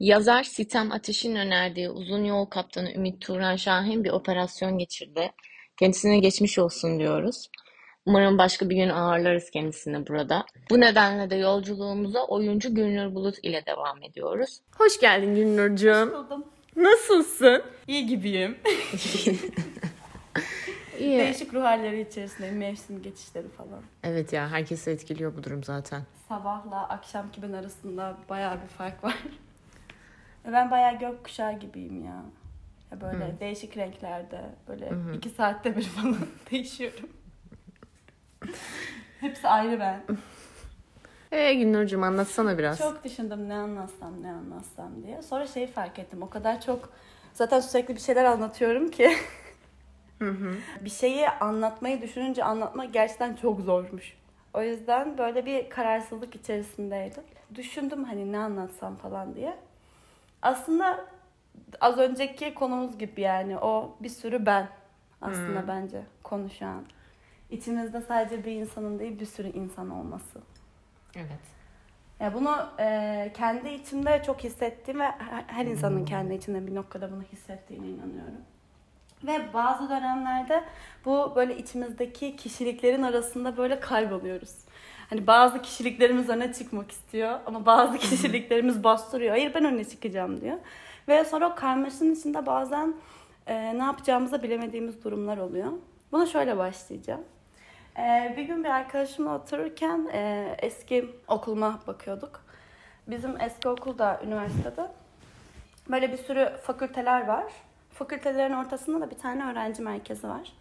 Yazar Sitem Ateş'in önerdiği Uzun Yol Kaptanı Ümit Turan Şahin bir operasyon geçirdi. Kendisine geçmiş olsun diyoruz. Umarım başka bir gün ağırlarız kendisini burada. Bu nedenle de yolculuğumuza oyuncu Gülnur Bulut ile devam ediyoruz. Hoş geldin Gülnur'cuğum. Buldum. Nasılsın? İyi gibiyim. İyi. Değişik ruh halleri içerisindeyim. Mevsim geçişleri falan. Evet ya herkesi etkiliyor bu durum zaten. Sabahla akşamki ben arasında bayağı bir fark var. Ben bayağı gökkuşağı gibiyim ya. ya böyle değişik renklerde. Böyle iki saatte bir falan değişiyorum. Hepsi ayrı ben. Ee Gülnur'cuğum anlatsana biraz. Çok düşündüm ne anlatsam ne anlatsam diye. Sonra şeyi fark ettim. O kadar çok zaten sürekli bir şeyler anlatıyorum ki. bir şeyi anlatmayı düşününce anlatmak gerçekten çok zormuş. O yüzden böyle bir kararsızlık içerisindeydim. Düşündüm hani ne anlatsam falan diye. Aslında az önceki konumuz gibi yani o bir sürü ben aslında bence konuşan. İçimizde sadece bir insanın değil bir sürü insan olması. Evet. Ya bunu e, kendi içimde çok hissettiğim ve her, her insanın kendi içinde bir noktada bunu hissettiğine inanıyorum. Ve bazı dönemlerde bu böyle içimizdeki kişiliklerin arasında böyle kayboluyoruz. Hani bazı kişiliklerimiz öne çıkmak istiyor ama bazı kişiliklerimiz bastırıyor. Hayır ben öne çıkacağım diyor. Ve sonra o karmaşanın içinde bazen e, ne yapacağımızı bilemediğimiz durumlar oluyor. Buna şöyle başlayacağım. Ee, bir gün bir arkadaşımla otururken e, eski okuluma bakıyorduk. Bizim eski okulda, üniversitede böyle bir sürü fakülteler var. Fakültelerin ortasında da bir tane öğrenci merkezi var.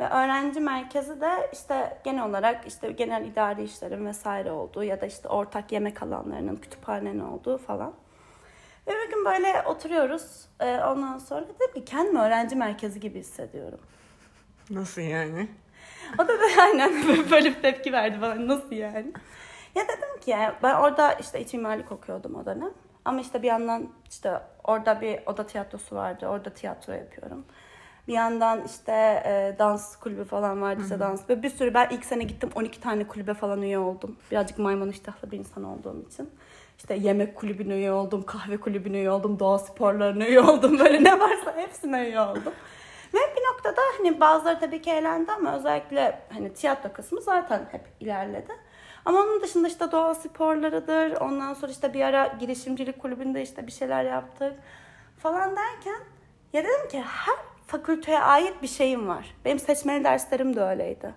Ve öğrenci merkezi de işte genel olarak işte genel idari işlerin vesaire olduğu ya da işte ortak yemek alanlarının, kütüphanenin olduğu falan. Ve bir gün böyle oturuyoruz. Ee, ondan sonra dedim ki kendimi öğrenci merkezi gibi hissediyorum. Nasıl yani? O da, da aynen böyle bir tepki verdi bana. Nasıl yani? Ya dedim ki yani ben orada işte iç mimarlık okuyordum o dönem. Ama işte bir yandan işte orada bir oda tiyatrosu vardı. Orada tiyatro yapıyorum. Bir yandan işte e, dans kulübü falan vardı işte dans. Ve bir sürü ben ilk sene gittim 12 tane kulübe falan üye oldum. Birazcık maymun iştahlı bir insan olduğum için. İşte yemek kulübüne üye oldum, kahve kulübüne üye oldum, doğa sporlarına üye oldum. Böyle ne varsa hepsine üye oldum. Ve bir noktada hani bazıları tabii ki eğlendi ama özellikle hani tiyatro kısmı zaten hep ilerledi. Ama onun dışında işte doğa sporlarıdır. Ondan sonra işte bir ara girişimcilik kulübünde işte bir şeyler yaptık falan derken ya dedim ki her fakülteye ait bir şeyim var. Benim seçmeli derslerim de öyleydi.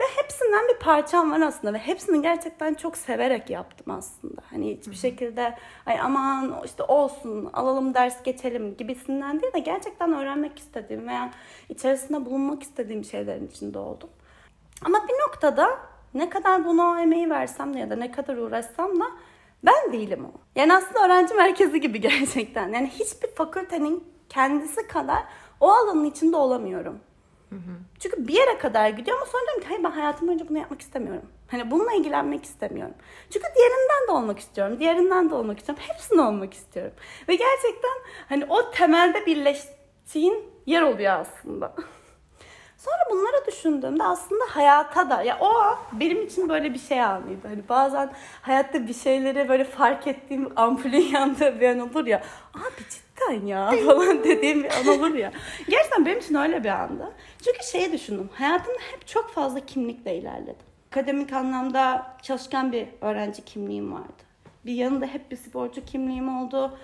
Ve hepsinden bir parçam var aslında ve hepsini gerçekten çok severek yaptım aslında. Hani hiçbir şekilde ay aman işte olsun alalım ders geçelim gibisinden değil de gerçekten öğrenmek istediğim veya içerisinde bulunmak istediğim şeylerin içinde oldum. Ama bir noktada ne kadar buna emeği versem de ya da ne kadar uğraşsam da ben değilim o. Yani aslında öğrenci merkezi gibi gerçekten. Yani hiçbir fakültenin kendisi kadar o alanın içinde olamıyorum. Çünkü bir yere kadar gidiyor ama sonra diyorum ki hayır ben hayatım boyunca bunu yapmak istemiyorum. Hani bununla ilgilenmek istemiyorum. Çünkü diğerinden de olmak istiyorum. Diğerinden de olmak istiyorum. Hepsini olmak istiyorum. Ve gerçekten hani o temelde birleştiğin yer oluyor aslında. Sonra bunları düşündüğümde aslında hayata da ya o benim için böyle bir şey anıydı. Hani bazen hayatta bir şeyleri böyle fark ettiğim ampulün yandığı bir an olur ya. Abi cidden ya falan dediğim bir an olur ya. Gerçekten benim için öyle bir andı. Çünkü şeyi düşündüm. Hayatımda hep çok fazla kimlikle ilerledim. Akademik anlamda çalışkan bir öğrenci kimliğim vardı. Bir yanında hep bir sporcu kimliğim oldu.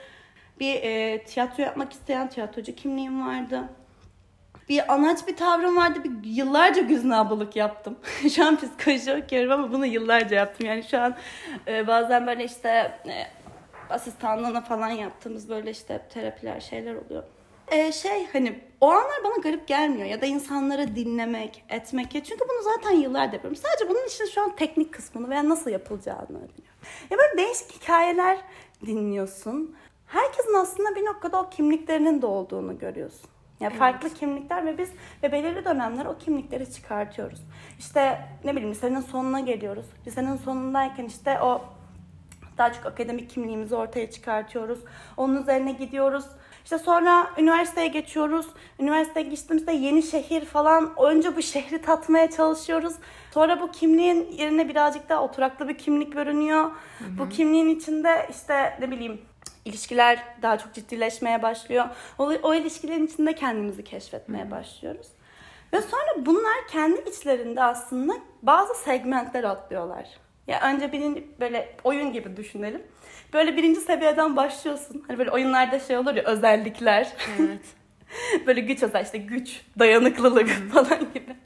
Bir e, tiyatro yapmak isteyen tiyatrocu kimliğim vardı bir anaç bir tavrım vardı. Bir yıllarca güznabalık yaptım. şu an psikoloji okuyorum ama bunu yıllarca yaptım. Yani şu an e, bazen böyle işte e, asistanlığına falan yaptığımız böyle işte terapiler şeyler oluyor. E, şey hani o anlar bana garip gelmiyor ya da insanları dinlemek, etmek. Ya çünkü bunu zaten yıllardır yapıyorum. Sadece bunun için şu an teknik kısmını veya nasıl yapılacağını öğreniyorum. Ya böyle değişik hikayeler dinliyorsun. Herkesin aslında bir noktada o kimliklerinin de olduğunu görüyorsun. Yani evet. farklı kimlikler ve biz ve belirli dönemler o kimlikleri çıkartıyoruz. İşte ne bileyim lisenin sonuna geliyoruz. Lisenin sonundayken işte o daha çok akademik kimliğimizi ortaya çıkartıyoruz. Onun üzerine gidiyoruz. İşte sonra üniversiteye geçiyoruz. Üniversiteye geçtiğimizde yeni şehir falan. Önce bu şehri tatmaya çalışıyoruz. Sonra bu kimliğin yerine birazcık daha oturaklı bir kimlik görünüyor. Hı hı. Bu kimliğin içinde işte ne bileyim ilişkiler daha çok ciddileşmeye başlıyor. O, o ilişkilerin içinde kendimizi keşfetmeye başlıyoruz. Ve sonra bunlar kendi içlerinde aslında bazı segmentler atlıyorlar. Ya önce birinci böyle oyun gibi düşünelim. Böyle birinci seviyeden başlıyorsun. Hani böyle oyunlarda şey olur ya özellikler. Evet. böyle güç özel işte güç, dayanıklılık falan gibi.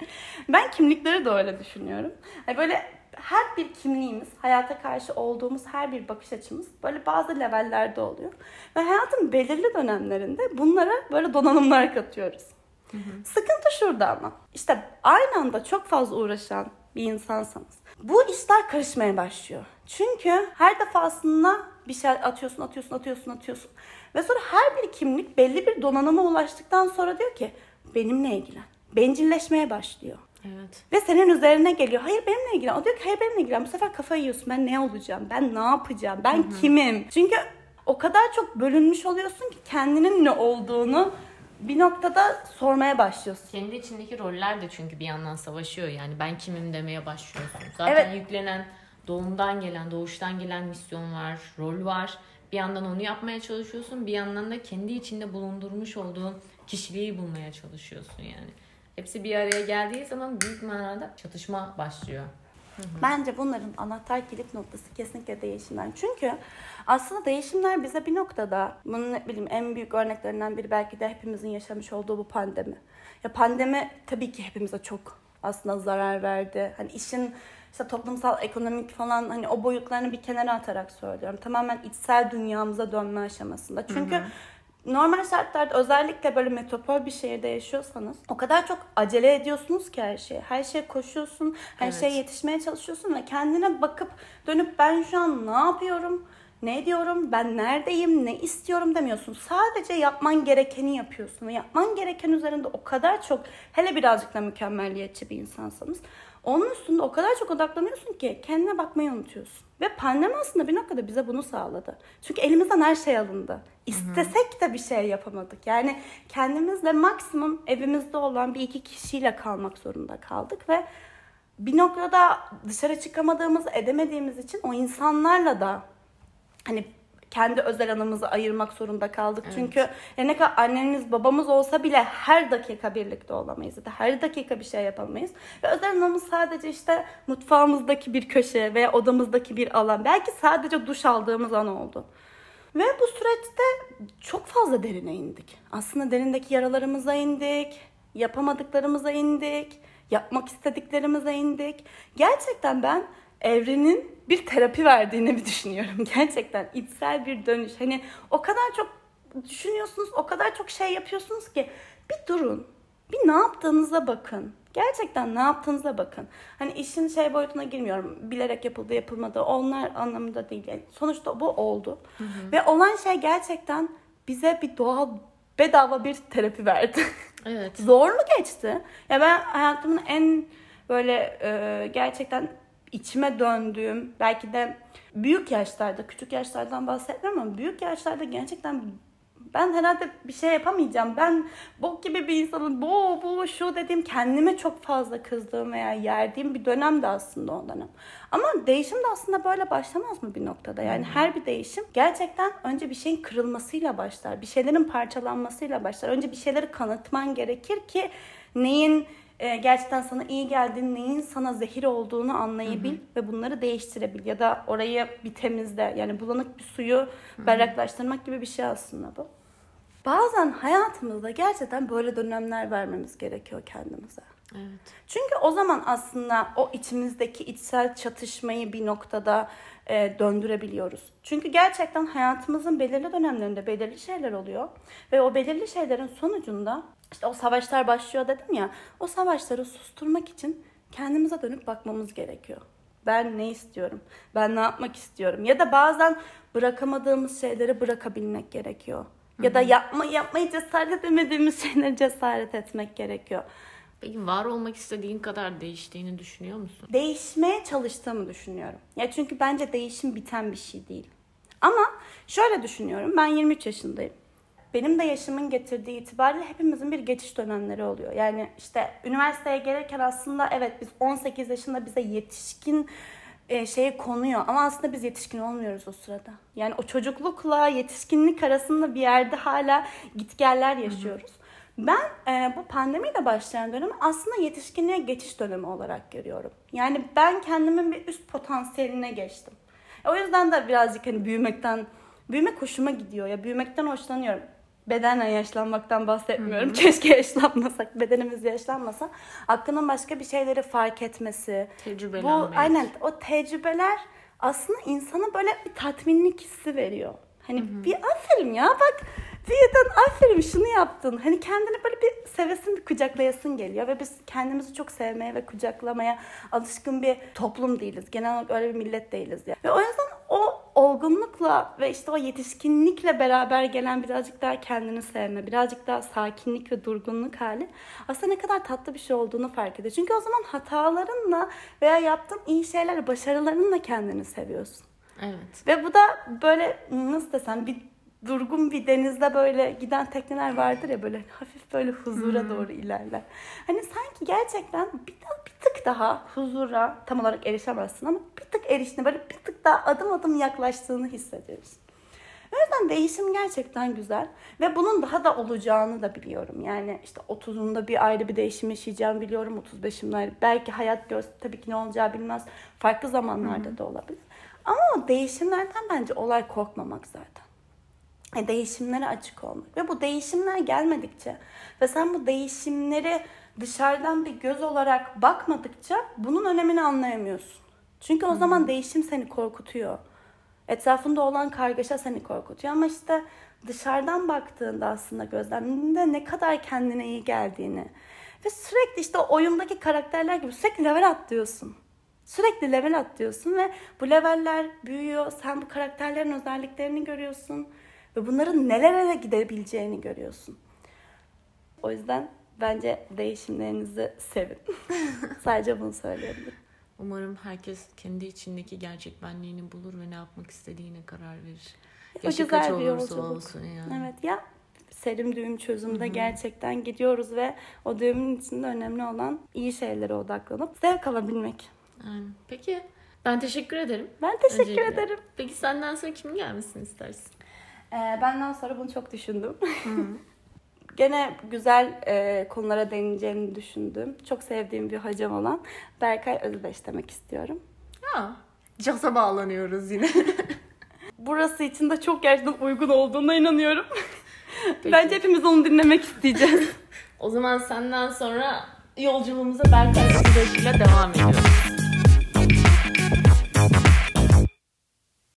Ben kimlikleri de öyle düşünüyorum. Yani böyle her bir kimliğimiz, hayata karşı olduğumuz her bir bakış açımız böyle bazı levellerde oluyor. Ve hayatın belirli dönemlerinde bunlara böyle donanımlar katıyoruz. Sıkıntı şurada ama. İşte aynı anda çok fazla uğraşan bir insansanız bu işler karışmaya başlıyor. Çünkü her defasında bir şey atıyorsun, atıyorsun, atıyorsun, atıyorsun. Ve sonra her bir kimlik belli bir donanıma ulaştıktan sonra diyor ki benimle ilgilen. Bencilleşmeye başlıyor. Evet. Ve senin üzerine geliyor. Hayır benimle ilgilen. O diyor ki hayır benimle ilgilen. Bu sefer kafayı yiyorsun. Ben ne olacağım? Ben ne yapacağım? Ben kimim? Çünkü o kadar çok bölünmüş oluyorsun ki kendinin ne olduğunu bir noktada sormaya başlıyorsun. Kendi içindeki roller de çünkü bir yandan savaşıyor. Yani ben kimim demeye başlıyorsun. Zaten Evet. yüklenen doğumdan gelen, doğuştan gelen misyon var, rol var. Bir yandan onu yapmaya çalışıyorsun. Bir yandan da kendi içinde bulundurmuş olduğun kişiliği bulmaya çalışıyorsun yani. Hepsi bir araya geldiği zaman büyük manada çatışma başlıyor. Bence bunların anahtar kilit noktası kesinlikle değişimler. Çünkü aslında değişimler bize bir noktada, bunun ne bileyim en büyük örneklerinden biri belki de hepimizin yaşamış olduğu bu pandemi. Ya pandemi tabii ki hepimize çok aslında zarar verdi. Hani işin işte toplumsal, ekonomik falan hani o boyutlarını bir kenara atarak söylüyorum. Tamamen içsel dünyamıza dönme aşamasında. Çünkü normal şartlarda özellikle böyle metropol bir şehirde yaşıyorsanız o kadar çok acele ediyorsunuz ki her şeye. Her şeye koşuyorsun, her Evet. şeye yetişmeye çalışıyorsun ve kendine bakıp dönüp ben şu an ne yapıyorum, ne diyorum, ben neredeyim, ne istiyorum demiyorsun. Sadece yapman gerekeni yapıyorsun ve yapman gereken üzerinde o kadar çok hele birazcık da mükemmelliyetçi bir insansanız onun üstünde o kadar çok odaklanıyorsun ki kendine bakmayı unutuyorsun. Ve pandemi aslında bir noktada bize bunu sağladı. Çünkü elimizden her şey alındı. İstesek de bir şey yapamadık. Yani kendimizle maksimum evimizde olan bir iki kişiyle kalmak zorunda kaldık ve bir noktada dışarı çıkamadığımız, edemediğimiz için o insanlarla da hani kendi özel anımızı ayırmak zorunda kaldık. Çünkü ya ne kadar annemiz babamız olsa bile her dakika birlikte olamayız. Ya da her dakika bir şey yapamayız. Ve özel anımız sadece işte mutfağımızdaki bir köşe veya odamızdaki bir alan. Belki sadece duş aldığımız an oldu. Ve bu süreçte çok fazla derine indik. Aslında derindeki yaralarımıza indik, yapamadıklarımıza indik, yapmak istediklerimize indik. Gerçekten ben evrenin bir terapi verdiğini bir düşünüyorum. Gerçekten içsel bir dönüş. Hani o kadar çok düşünüyorsunuz, o kadar çok şey yapıyorsunuz ki bir durun. Bir ne yaptığınıza bakın. Gerçekten ne yaptığınıza bakın. Hani işin şey boyutuna girmiyorum. Bilerek yapıldı yapılmadı. Onlar anlamında değil. Yani sonuçta bu oldu. Ve olan şey gerçekten bize bir doğal bedava bir terapi verdi. Evet. Zorlu geçti. Ya ben hayatımın en böyle e, gerçekten içime döndüğüm belki de büyük yaşlarda, küçük yaşlardan bahsetmiyorum ama büyük yaşlarda gerçekten ben herhalde bir şey yapamayacağım. Ben bok gibi bir insanım. Bu, bu, şu dediğim kendime çok fazla kızdığım veya yerdiğim bir dönem de aslında o dönem. Ama değişim de aslında böyle başlamaz mı bir noktada? Yani her bir değişim gerçekten önce bir şeyin kırılmasıyla başlar. Bir şeylerin parçalanmasıyla başlar. Önce bir şeyleri kanıtman gerekir ki neyin e, gerçekten sana iyi geldiğini, neyin sana zehir olduğunu anlayabil ve bunları değiştirebil. Ya da orayı bir temizle. Yani bulanık bir suyu berraklaştırmak gibi bir şey aslında bu. Bazen hayatımızda gerçekten böyle dönemler vermemiz gerekiyor kendimize. Evet. Çünkü o zaman aslında o içimizdeki içsel çatışmayı bir noktada e, döndürebiliyoruz. Çünkü gerçekten hayatımızın belirli dönemlerinde belirli şeyler oluyor. Ve o belirli şeylerin sonucunda işte o savaşlar başlıyor dedim ya. O savaşları susturmak için kendimize dönüp bakmamız gerekiyor. Ben ne istiyorum? Ben ne yapmak istiyorum? Ya da bazen bırakamadığımız şeyleri bırakabilmek gerekiyor. Ya da yapma, yapmayı cesaret edemediğimiz şeyleri cesaret etmek gerekiyor. Peki var olmak istediğin kadar değiştiğini düşünüyor musun? değişmeye çalıştığımı düşünüyorum. Ya çünkü bence değişim biten bir şey değil. Ama şöyle düşünüyorum. Ben 23 yaşındayım. Benim de yaşımın getirdiği itibariyle hepimizin bir geçiş dönemleri oluyor. Yani işte üniversiteye gelirken aslında evet biz 18 yaşında bize yetişkin e, şeye konuyor ama aslında biz yetişkin olmuyoruz o sırada. Yani o çocuklukla yetişkinlik arasında bir yerde hala gitgeller yaşıyoruz. Ben e, bu pandemiyle başlayan dönemi aslında yetişkinliğe geçiş dönemi olarak görüyorum. Yani ben kendimin bir üst potansiyeline geçtim. E, o yüzden de birazcık hani büyümekten, büyümek hoşuma gidiyor ya büyümekten hoşlanıyorum. Bedenen yaşlanmaktan bahsetmiyorum. Keşke yaşlanmasak, bedenimiz yaşlanmasa. Aklının başka bir şeyleri fark etmesi. Bu Tecrübelenmek. aynen o tecrübeler aslında insana böyle bir tatminlik hissi veriyor. Hani bir aferin ya bak birden aferin şunu yaptın. Hani kendini böyle bir sevesin bir kucaklayasın geliyor ve biz kendimizi çok sevmeye ve kucaklamaya alışkın bir toplum değiliz. Genel olarak öyle bir millet değiliz ya. Ve o yüzden o olgunlukla ve işte o yetişkinlikle beraber gelen birazcık daha kendini sevme, birazcık daha sakinlik ve durgunluk hali aslında ne kadar tatlı bir şey olduğunu fark ediyor. Çünkü o zaman hatalarınla veya yaptığın iyi şeyler, başarılarınla kendini seviyorsun. Evet. Ve bu da böyle nasıl desem bir durgun bir denizde böyle giden tekneler vardır ya böyle hafif böyle huzura doğru ilerler. Hani sanki gerçekten bir, bir tık daha huzura tam olarak erişemezsin ama bir tık eriştiğini böyle bir tık daha adım adım yaklaştığını hissediyorsun. O yüzden değişim gerçekten güzel ve bunun daha da olacağını da biliyorum. Yani işte 30'unda bir ayrı bir değişim yaşayacağımı biliyorum. 35'imde ayrı. Belki hayat göz tabii ki ne olacağı bilmez. Farklı zamanlarda da olabilir. Ama o değişimlerden bence olay korkmamak zaten. E, değişimlere açık olmak. Ve bu değişimler gelmedikçe ve sen bu değişimleri dışarıdan bir göz olarak bakmadıkça bunun önemini anlayamıyorsun. Çünkü o zaman değişim seni korkutuyor. Etrafında olan kargaşa seni korkutuyor ama işte dışarıdan baktığında aslında gözleminde ne kadar kendine iyi geldiğini ve sürekli işte oyundaki karakterler gibi sürekli level atlıyorsun. Sürekli level atlıyorsun ve bu leveller büyüyor. Sen bu karakterlerin özelliklerini görüyorsun ve bunların nelere gidebileceğini görüyorsun. O yüzden bence değişimlerinizi sevin. Sadece bunu söyleyebilirim. Umarım herkes kendi içindeki gerçek benliğini bulur ve ne yapmak istediğine karar verir. O Yaşı güzel kaç olursa yolculuk. olsun yani. Evet ya serim düğüm çözümde gerçekten gidiyoruz ve o düğümün içinde önemli olan iyi şeylere odaklanıp zevk alabilmek. Aynen. Peki ben teşekkür ederim. Ben teşekkür Öncelikle. ederim. Peki senden sonra kim gelmesini istersin? Ee, benden sonra bunu çok düşündüm. Gene güzel e, konulara değineceğini düşündüm. Çok sevdiğim bir hocam olan Berkay Özdeş demek istiyorum. Ya caza bağlanıyoruz yine. Burası için de çok gerçekten uygun olduğuna inanıyorum. Peki. Bence hepimiz onu dinlemek isteyeceğiz. o zaman senden sonra yolculuğumuza Berkay Özdeş ile devam ediyoruz.